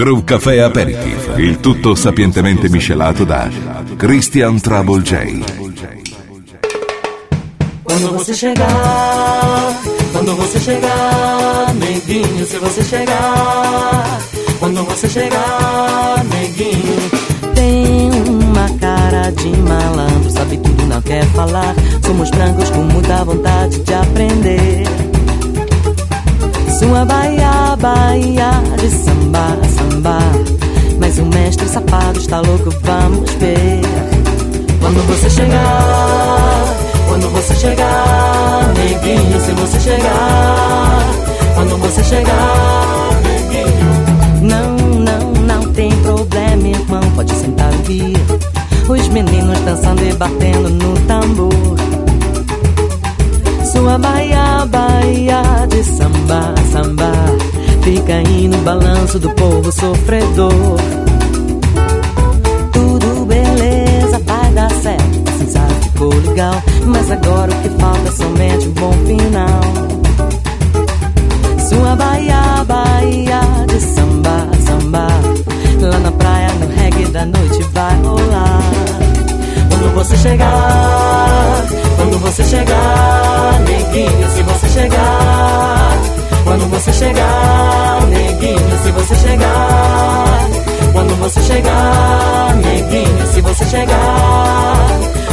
Groove Café Aperitif, il tutto sapientemente miscelato da Christian Trouble J. Quando você chegar, quando você chegar, neguinho, se você chegar, quando você chegar, neguinho, tem uma cara de malandro, sabe tudo, não quer falar. Somos brancos com muita vontade de aprender. Sua Bahia, Bahia de samba, samba. Mas o mestre safado está louco, vamos ver. Quando você chegar, quando você chegar, neguinho, se você chegar, quando você chegar, neguinho. Não, não, não tem problema, irmão, pode sentar e Os meninos dançando e batendo no tambor sua baia, baia de samba, samba. Fica aí no balanço do povo sofredor. Tudo beleza, vai dar certo. Assim sabe, ficou legal. Mas agora o que falta é somente um bom final. Sua baia, baia de samba, samba. Lá na praia, no reggae da noite vai rolar. Quando você chegar, quando você chegar, neguinho, se você chegar. Quando você chegar, neguinho, se você chegar. Quando você chegar, neguinho, se você chegar.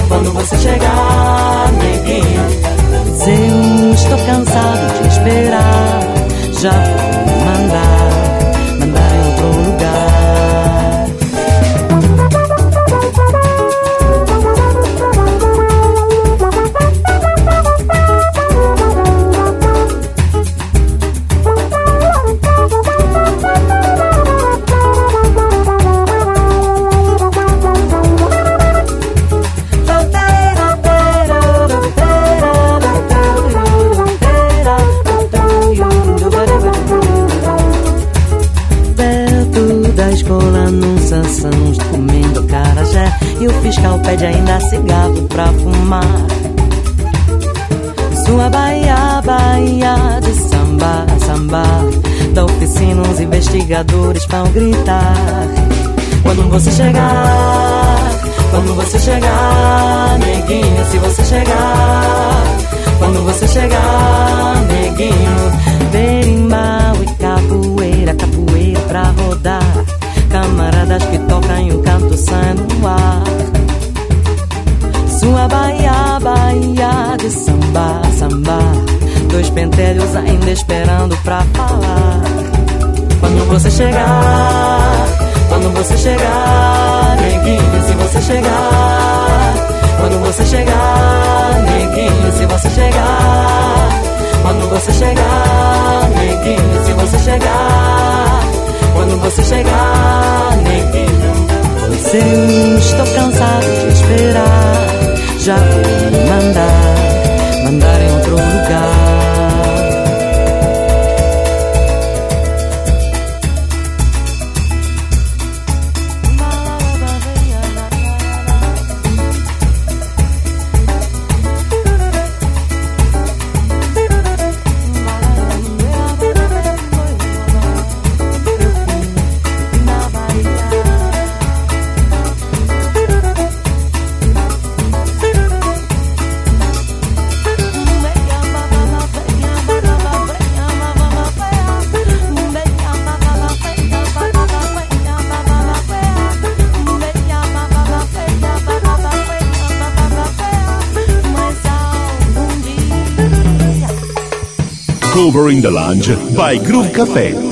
Quando você chegar, neguinho. Eu estou cansado de esperar. Já vou mandar, você chegar, quando você chegar, neguinho, se você chegar. Quando você chegar, neguinho, berimbau e capoeira, capoeira pra rodar. Camaradas que tocam e o canto sai no ar. Sua Bahia, Bahia de samba, samba. Dois pentelhos ainda esperando pra falar. Quando você chegar, quando você chegar, neguinho, se você chegar. Quando você chegar, neguinho, se você chegar. Quando você chegar, neguinho, se você chegar. Quando você chegar, neguinho. Você estou cansado de esperar. Já vou mandar, mandar em outro lugar. Covering the Lounge by Groove Café.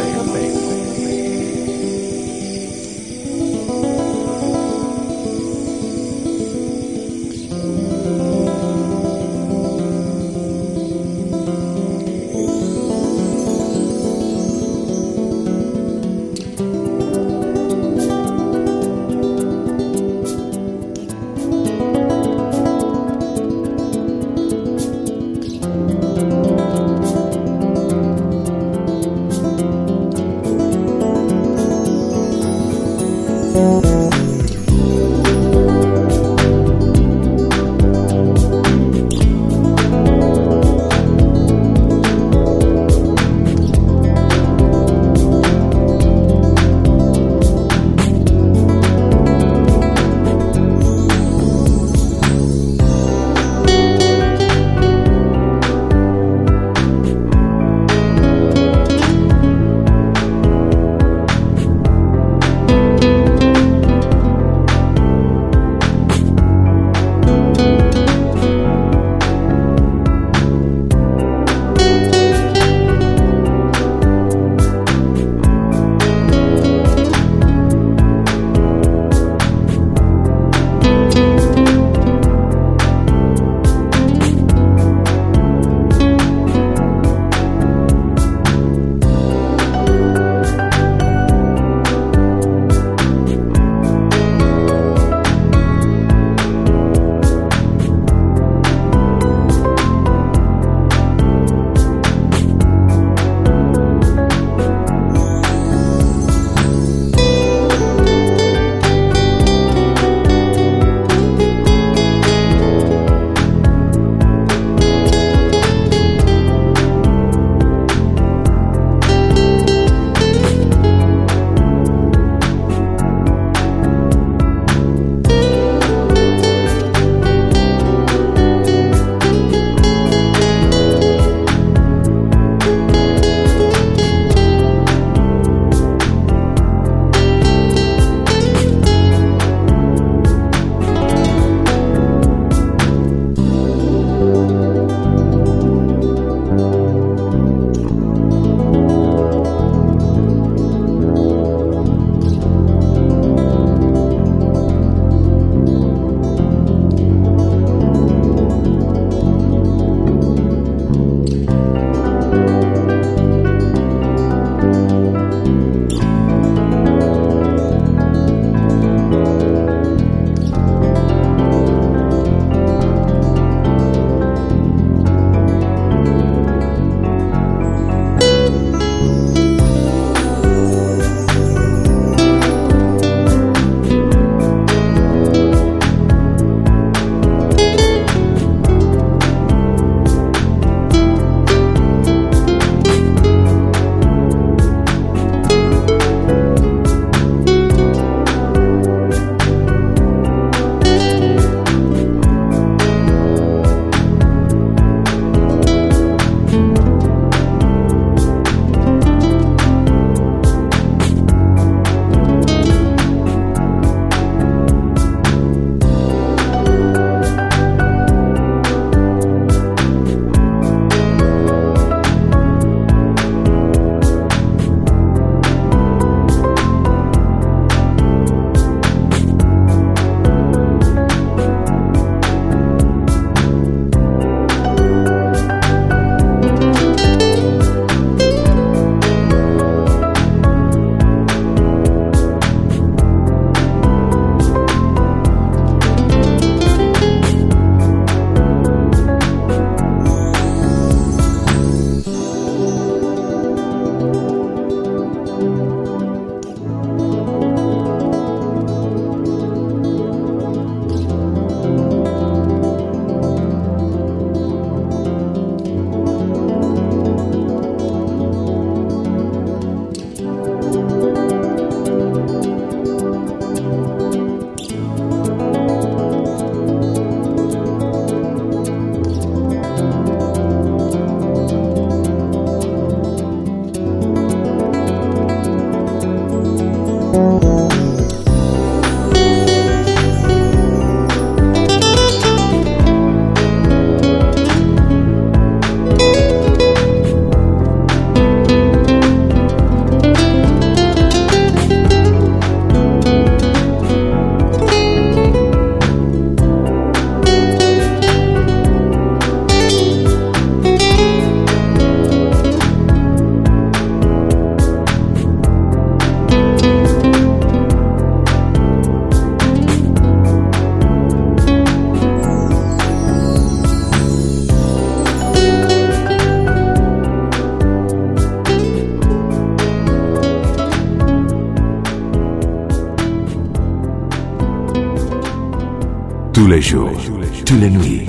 Les jours, toutes les nuits,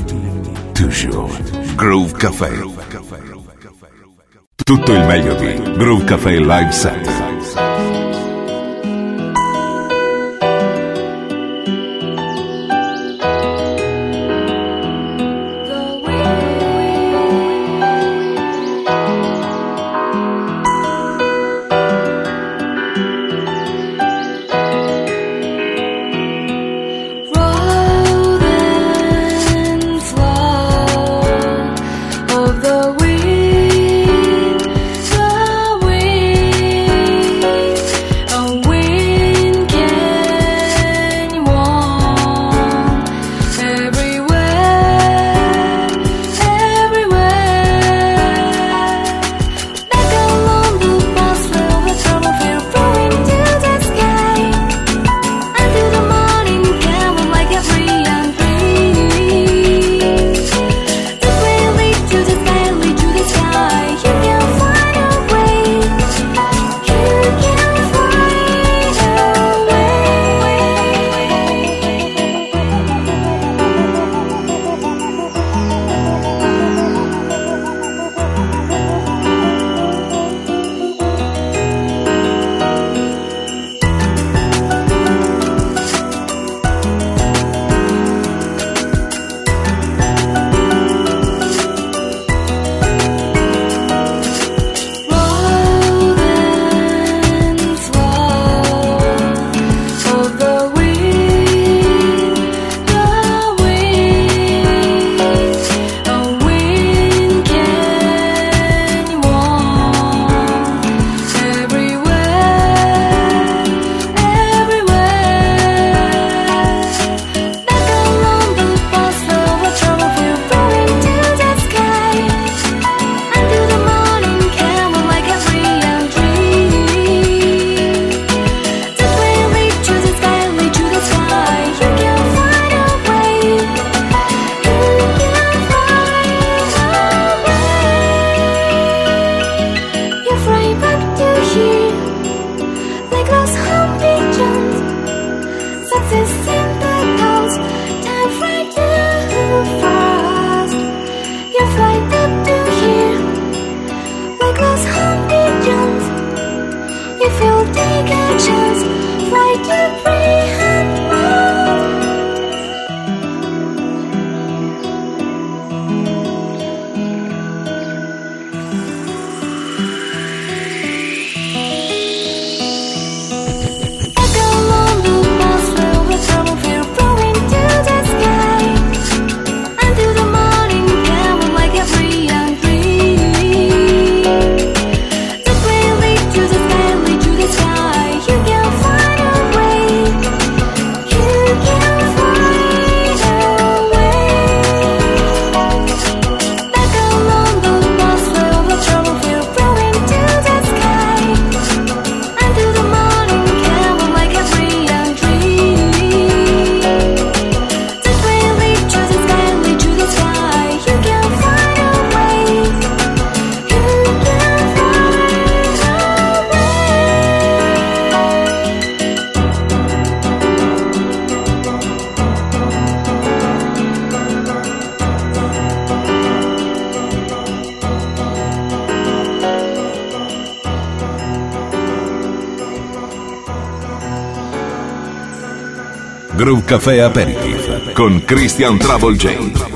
toujours. Groove Café. Tutto il meglio di Groove Café Live Set. Café Aperitif con Christian Travel J.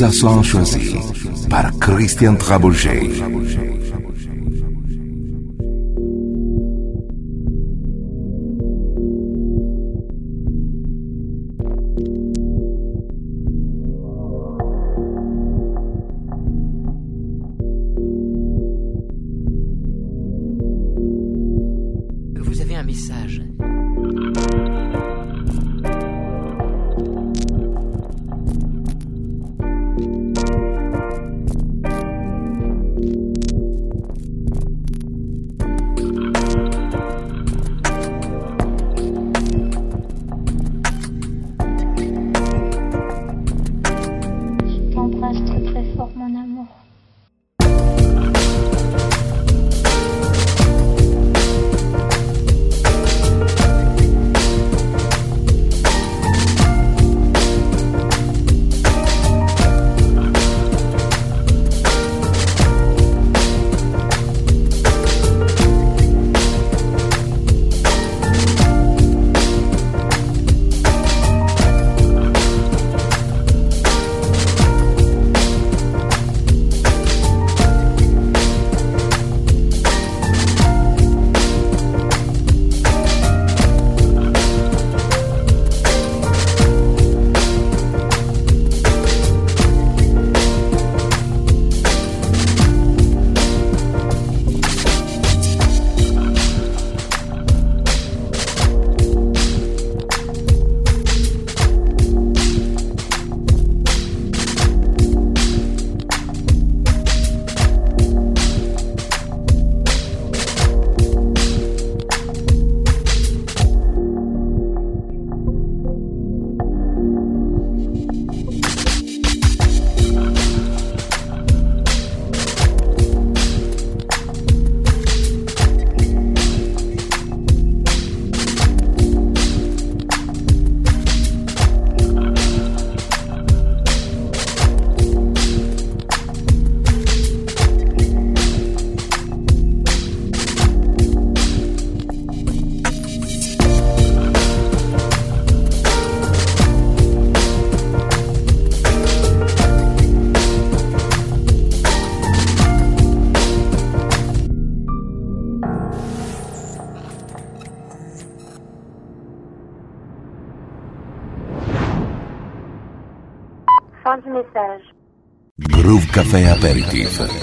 Ces accents choisis par Christian Trabouget. Café Aperitif.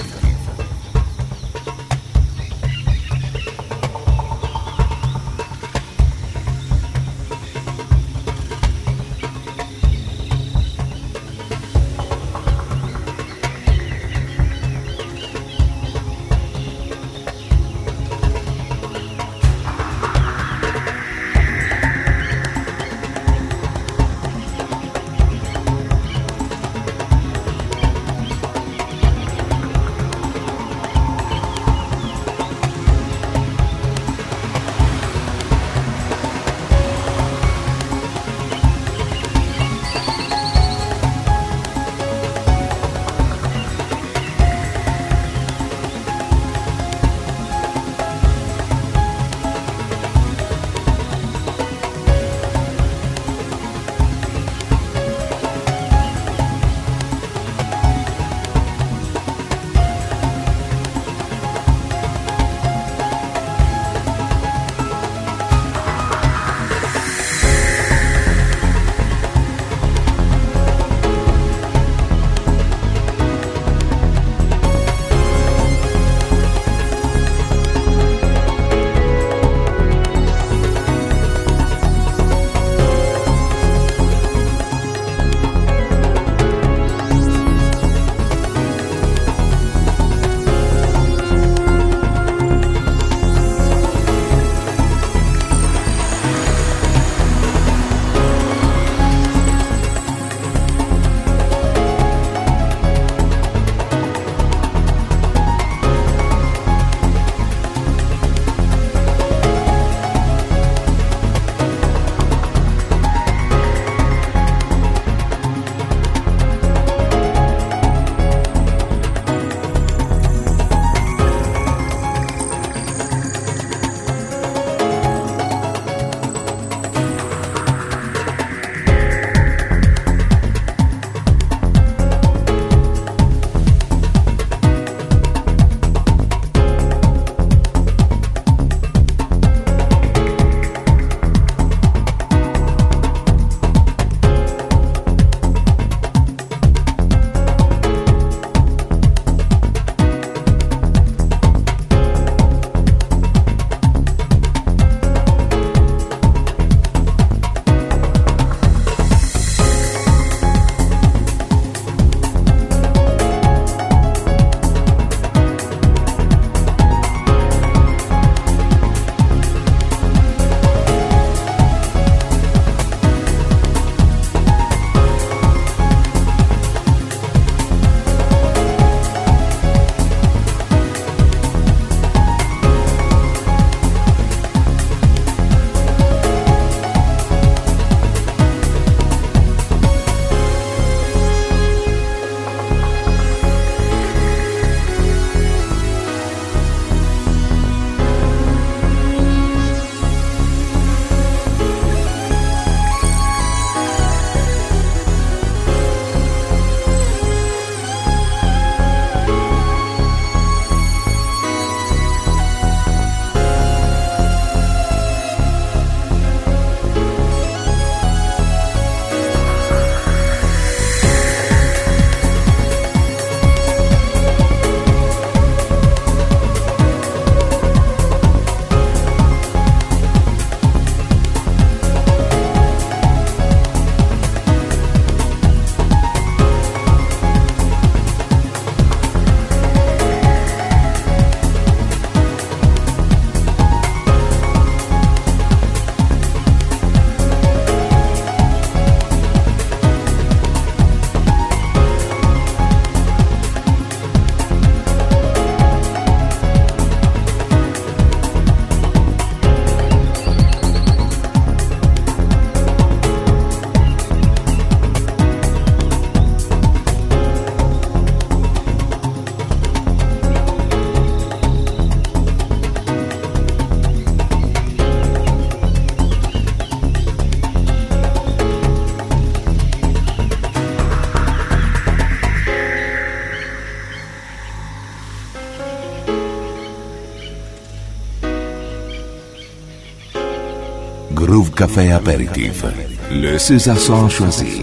café apéritif. Le César sont choisi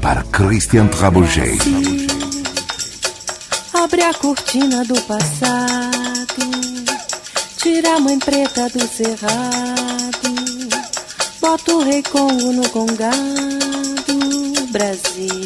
par Christian Trabouget. Abre a cortina do passado, tira a mãe preta do cerrado, bota o rei Congo no congado, Brasil.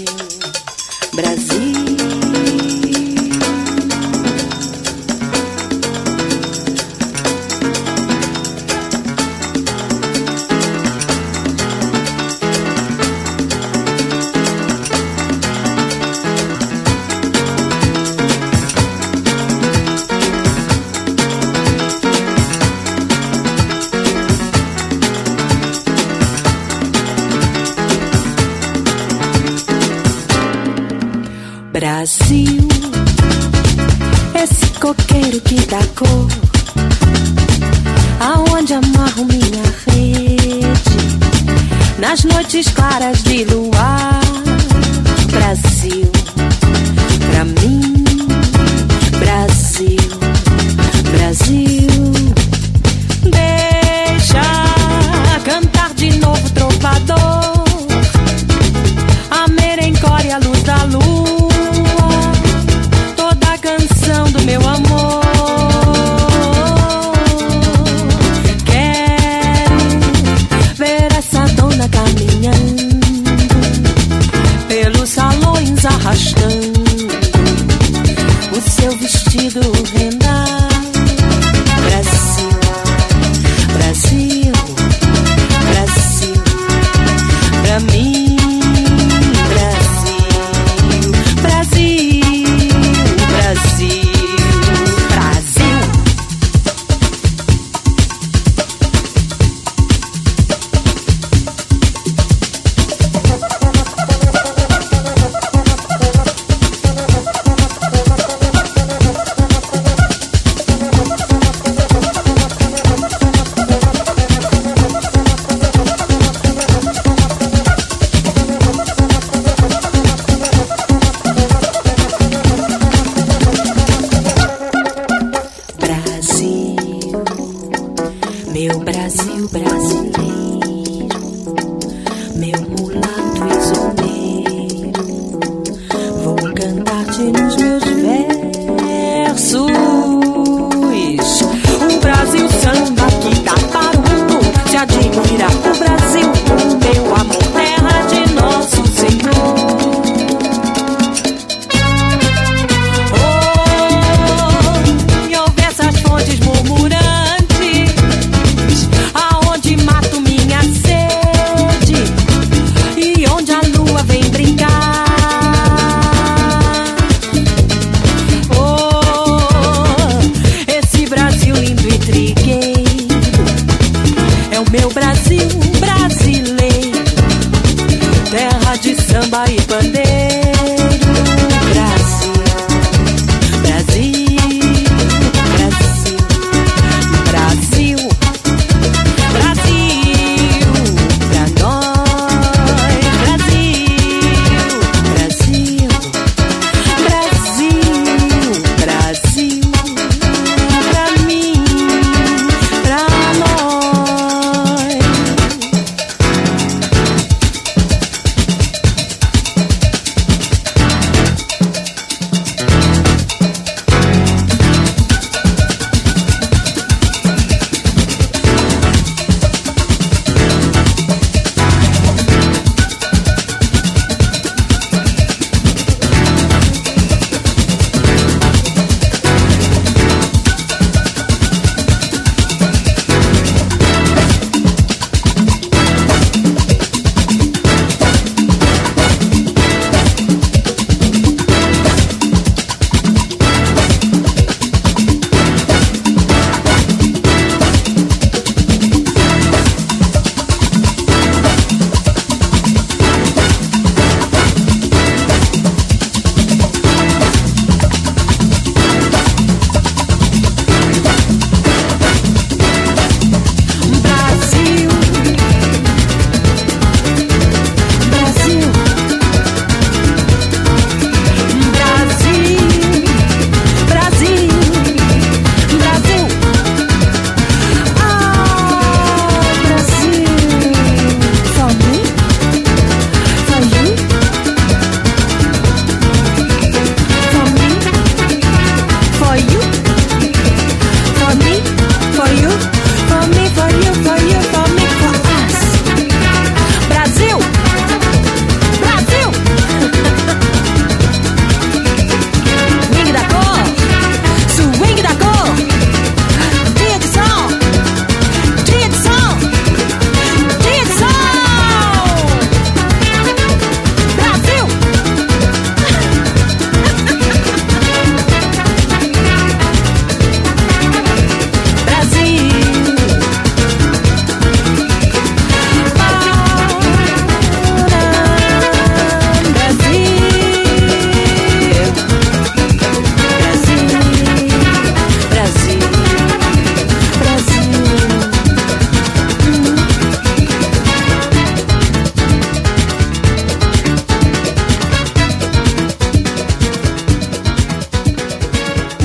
Brasil brasileiro, meu mulato isomeiro.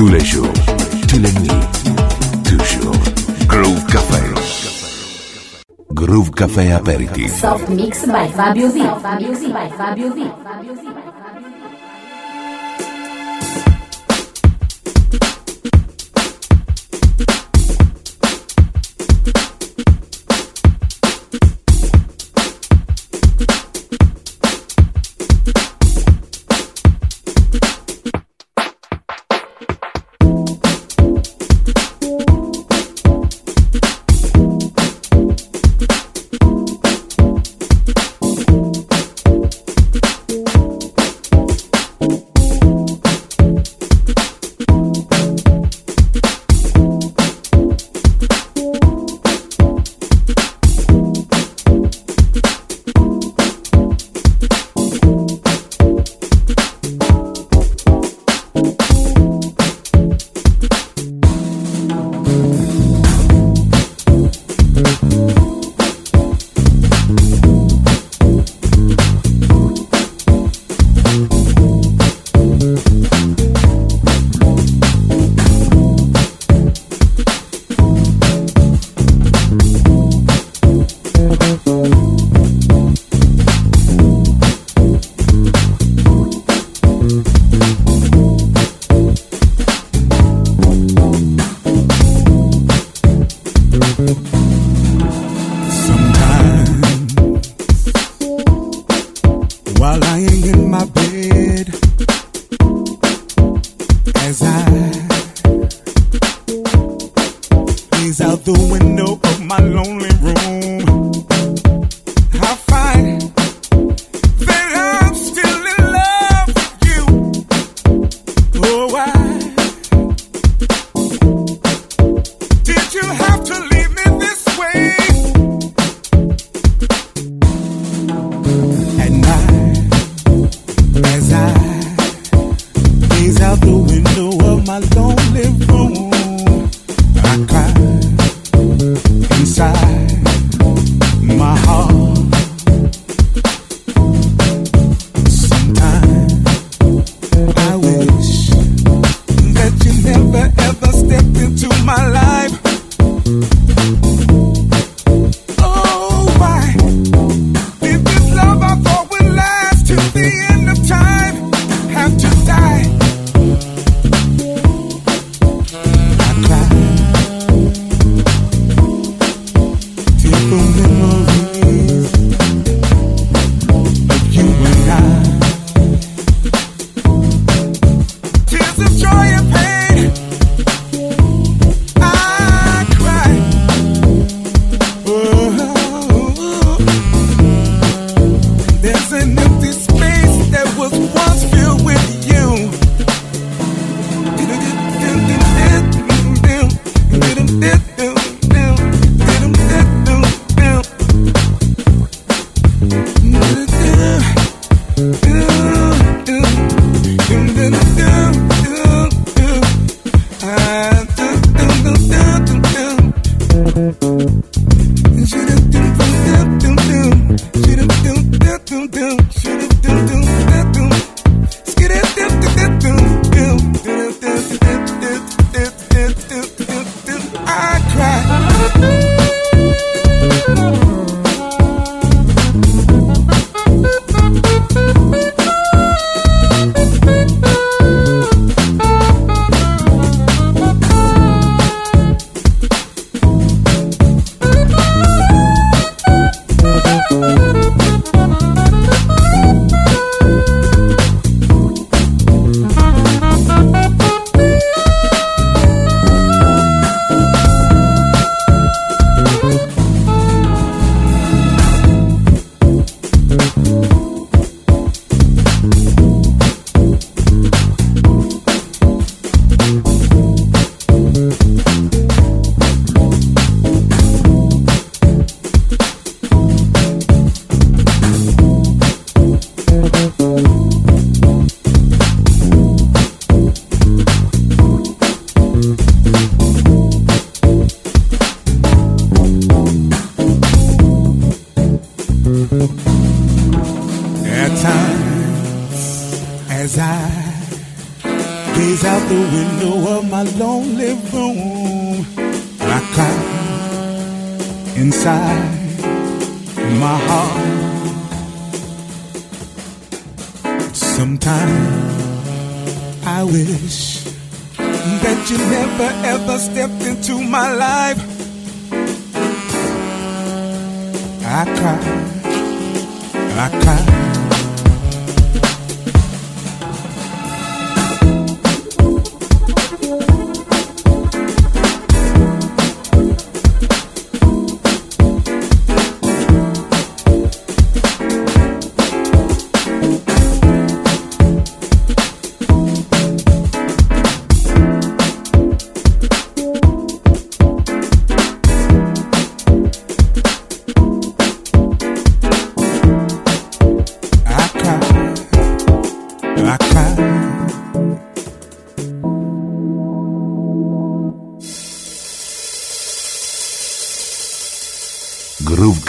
tous les jours, tous les nuits, toujours. Groove Café. Groove Café Aperitif. Soft Mix by Fabio V. Fabio V. By Fabio V. Fabio V.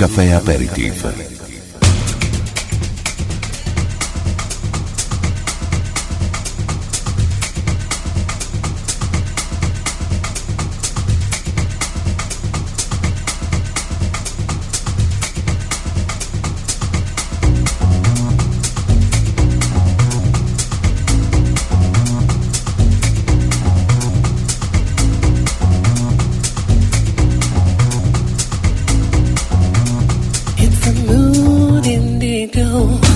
Caffè Aperitif. Oh.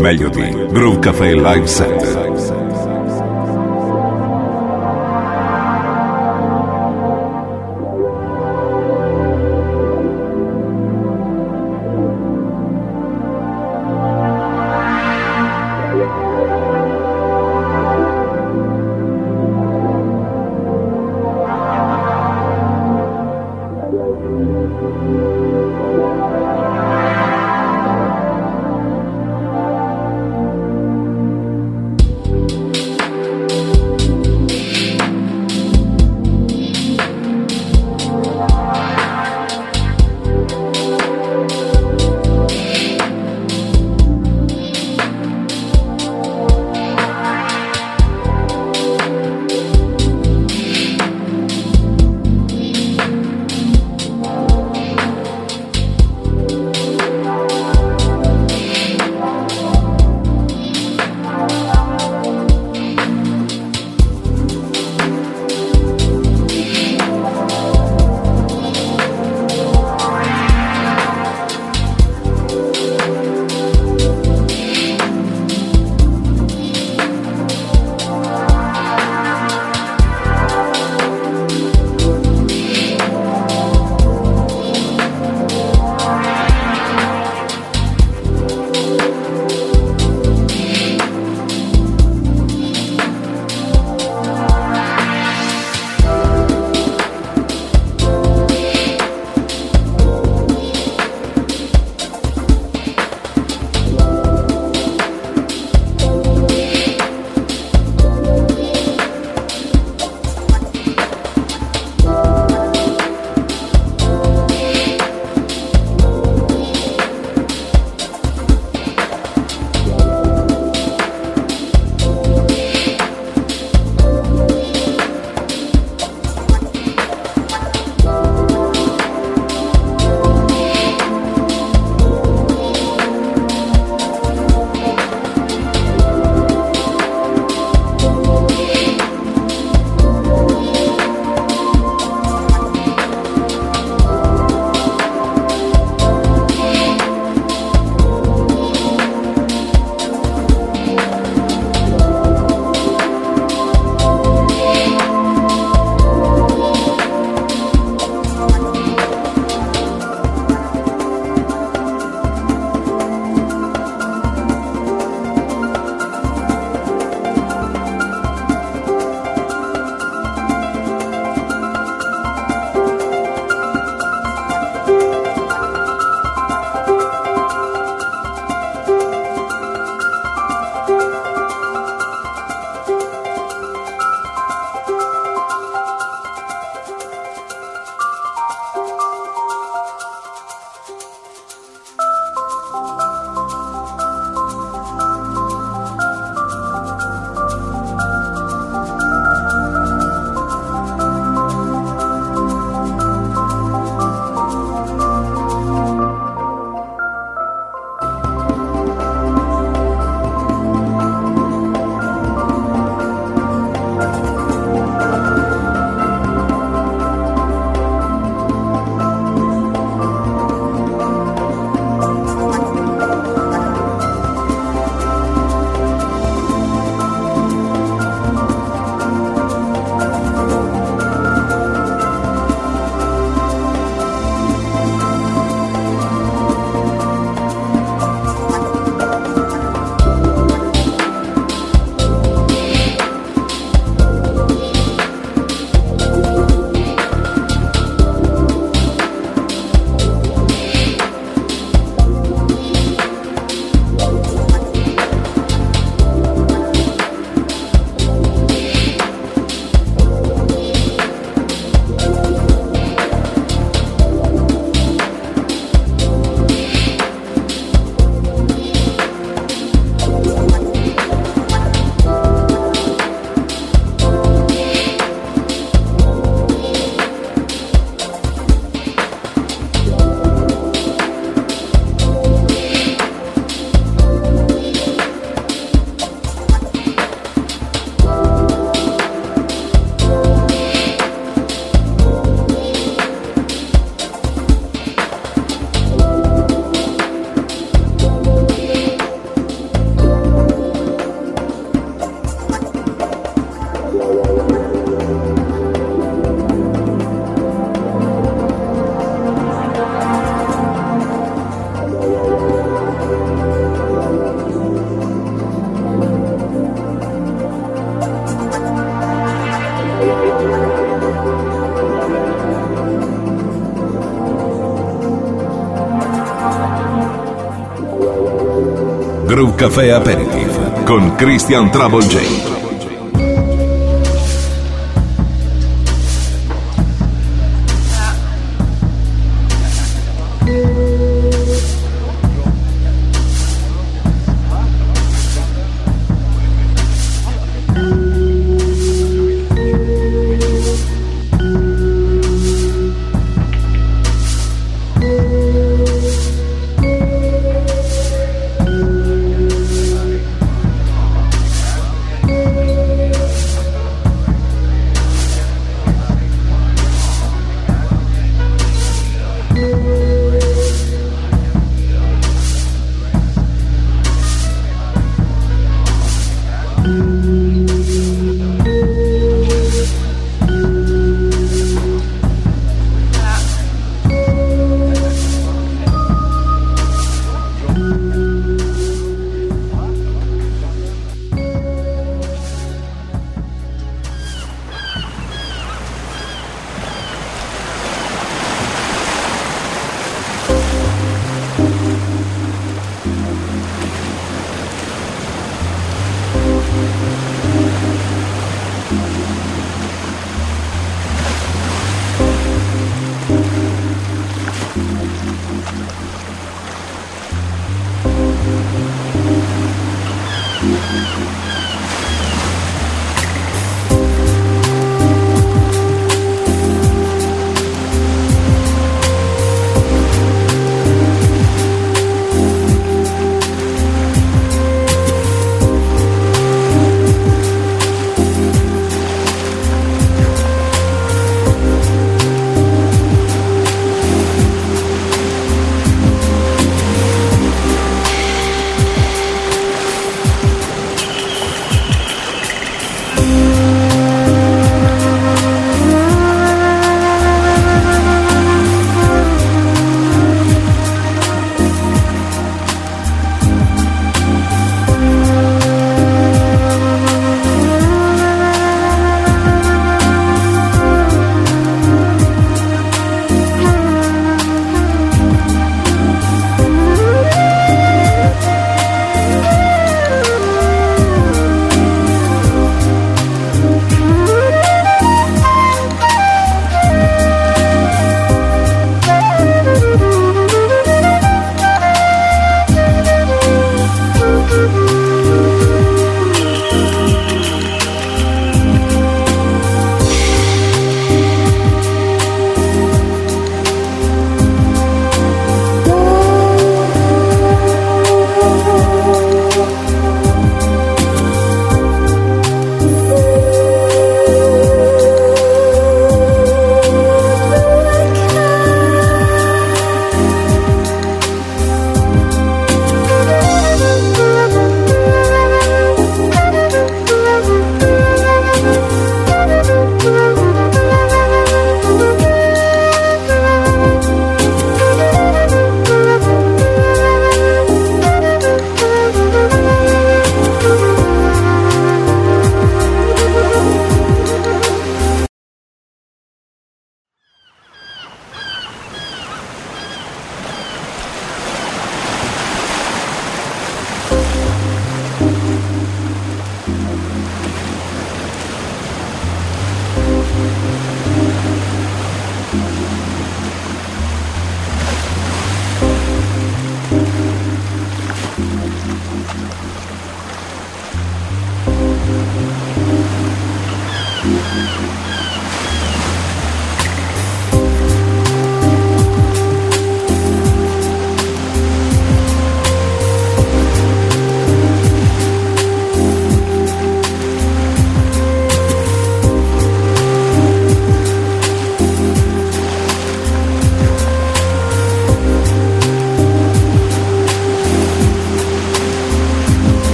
Meglio di Groove Café Live Set. Caffè Aperitif con Christian Travolgente.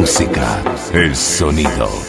música, el sonido.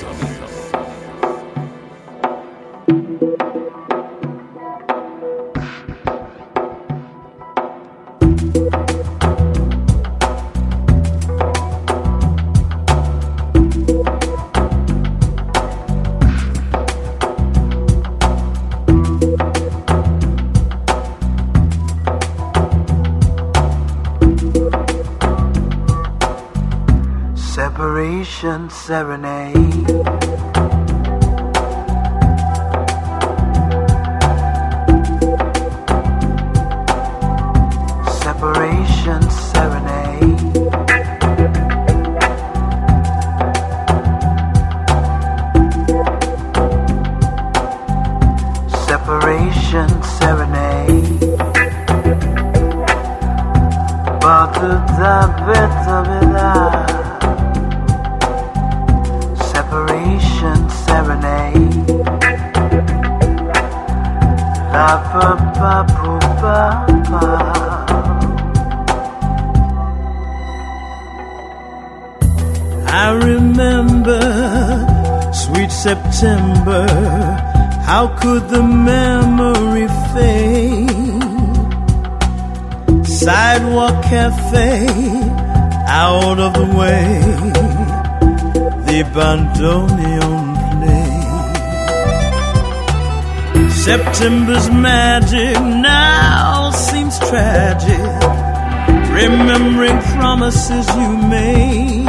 I remember Sweet September, how could the memory fade? Sidewalk cafe, out of the way, the bandoneon September's magic now seems tragic, remembering promises you made.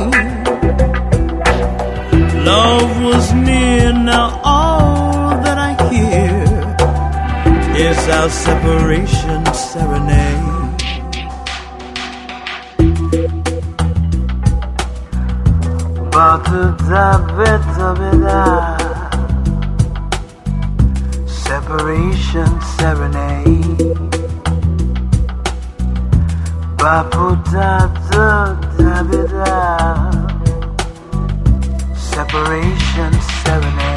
Love was near, now all that I hear is our separation serenade. Ba-bu-da, da, serenade. Baputata Dabida Separation serenade.